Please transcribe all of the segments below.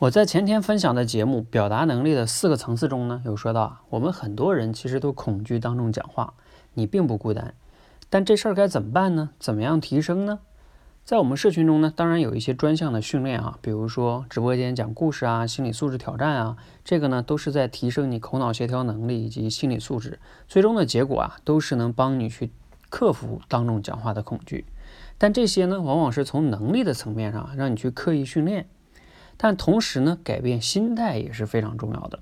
我在前天分享的节目《表达能力的四个层次》中呢，有说到啊，我们很多人其实都恐惧当众讲话，你并不孤单。但这事儿该怎么办呢？怎么样提升呢？在我们社群中呢，当然有一些专项的训练啊，比如说直播间讲故事啊、心理素质挑战啊，这个呢都是在提升你口脑协调能力以及心理素质。最终的结果啊，都是能帮你去克服当众讲话的恐惧。但这些呢，往往是从能力的层面上让你去刻意训练。但同时呢，改变心态也是非常重要的。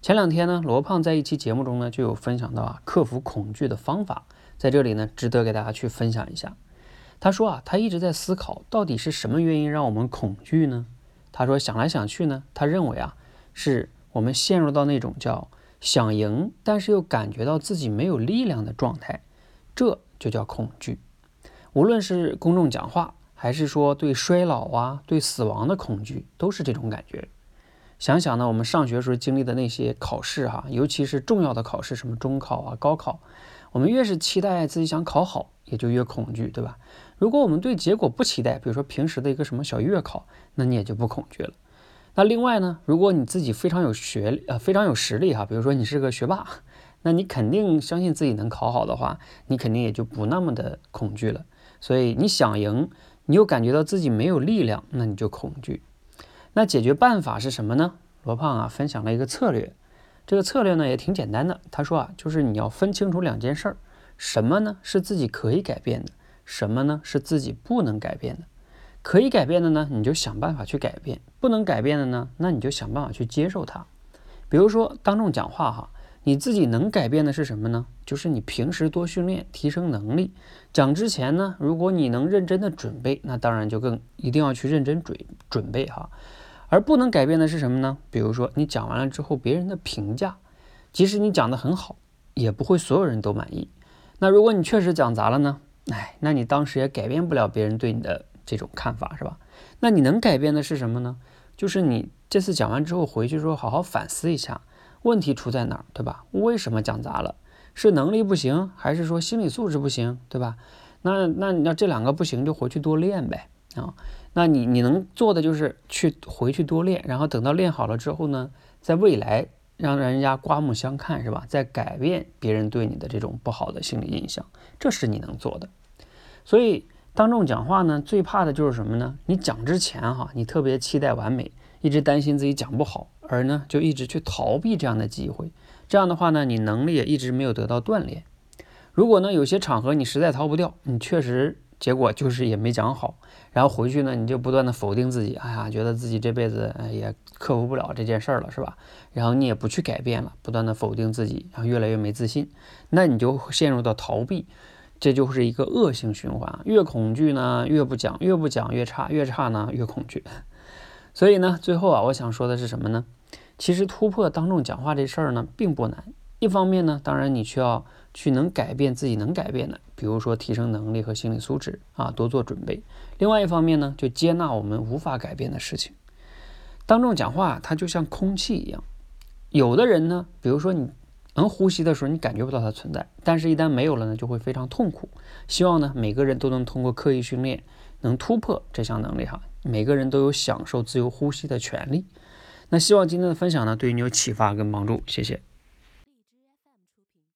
前两天呢，罗胖在一期节目中呢，就有分享到啊，克服恐惧的方法，在这里呢，值得给大家去分享一下。他说啊，他一直在思考，到底是什么原因让我们恐惧呢？他说想来想去呢，他认为啊，是我们陷入到那种叫想赢，但是又感觉到自己没有力量的状态，这就叫恐惧。无论是公众讲话。还是说对衰老啊、对死亡的恐惧，都是这种感觉。想想呢，我们上学时候经历的那些考试哈，尤其是重要的考试，什么中考啊、高考，我们越是期待自己想考好，也就越恐惧，对吧？如果我们对结果不期待，比如说平时的一个什么小月考，那你也就不恐惧了。那另外呢，如果你自己非常有学呃非常有实力哈，比如说你是个学霸，那你肯定相信自己能考好的话，你肯定也就不那么的恐惧了。所以你想赢。你又感觉到自己没有力量，那你就恐惧。那解决办法是什么呢？罗胖啊分享了一个策略，这个策略呢也挺简单的。他说啊，就是你要分清楚两件事儿，什么呢是自己可以改变的，什么呢是自己不能改变的。可以改变的呢，你就想办法去改变；不能改变的呢，那你就想办法去接受它。比如说当众讲话哈。你自己能改变的是什么呢？就是你平时多训练，提升能力。讲之前呢，如果你能认真的准备，那当然就更一定要去认真准准备哈。而不能改变的是什么呢？比如说你讲完了之后，别人的评价，即使你讲的很好，也不会所有人都满意。那如果你确实讲砸了呢？哎，那你当时也改变不了别人对你的这种看法，是吧？那你能改变的是什么呢？就是你这次讲完之后回去之后，好好反思一下。问题出在哪儿，对吧？为什么讲砸了？是能力不行，还是说心理素质不行，对吧？那那那这两个不行，就回去多练呗啊。那你你能做的就是去回去多练，然后等到练好了之后呢，在未来让人家刮目相看，是吧？再改变别人对你的这种不好的心理印象，这是你能做的。所以当众讲话呢，最怕的就是什么呢？你讲之前哈，你特别期待完美，一直担心自己讲不好。而呢，就一直去逃避这样的机会，这样的话呢，你能力也一直没有得到锻炼。如果呢，有些场合你实在逃不掉，你确实结果就是也没讲好，然后回去呢，你就不断的否定自己，哎呀，觉得自己这辈子也克服不了这件事儿了，是吧？然后你也不去改变了，不断的否定自己，然后越来越没自信，那你就会陷入到逃避，这就是一个恶性循环。越恐惧呢，越不讲，越不讲越差，越差呢越恐惧。所以呢，最后啊，我想说的是什么呢？其实突破当众讲话这事儿呢，并不难。一方面呢，当然你需要去能改变自己能改变的，比如说提升能力和心理素质啊，多做准备。另外一方面呢，就接纳我们无法改变的事情。当众讲话，它就像空气一样，有的人呢，比如说你能呼吸的时候，你感觉不到它存在，但是一旦没有了呢，就会非常痛苦。希望呢，每个人都能通过刻意训练，能突破这项能力哈。每个人都有享受自由呼吸的权利。那希望今天的分享呢，对你有启发跟帮助，谢谢。